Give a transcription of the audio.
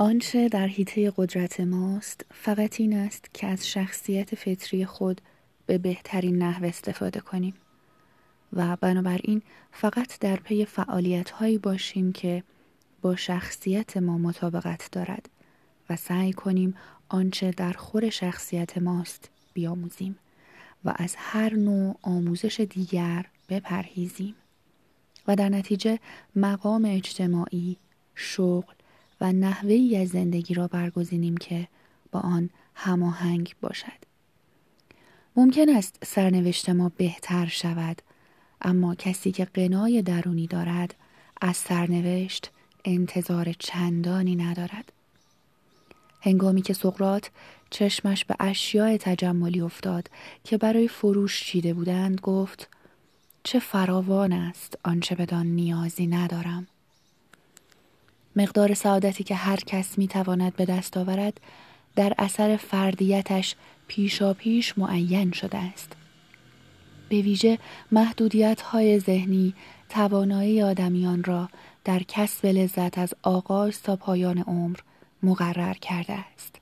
آنچه در حیطه قدرت ماست فقط این است که از شخصیت فطری خود به بهترین نحو استفاده کنیم و بنابراین فقط در پی فعالیت هایی باشیم که با شخصیت ما مطابقت دارد و سعی کنیم آنچه در خور شخصیت ماست بیاموزیم و از هر نوع آموزش دیگر بپرهیزیم و در نتیجه مقام اجتماعی، شغل و نحوه از زندگی را برگزینیم که با آن هماهنگ باشد. ممکن است سرنوشت ما بهتر شود اما کسی که قنای درونی دارد از سرنوشت انتظار چندانی ندارد. هنگامی که سقرات چشمش به اشیاء تجملی افتاد که برای فروش چیده بودند گفت چه فراوان است آنچه بدان نیازی ندارم مقدار سعادتی که هر کس می تواند به دست آورد در اثر فردیتش پیشا پیش معین شده است. به ویژه محدودیت های ذهنی توانایی آدمیان را در کسب لذت از آغاز تا پایان عمر مقرر کرده است.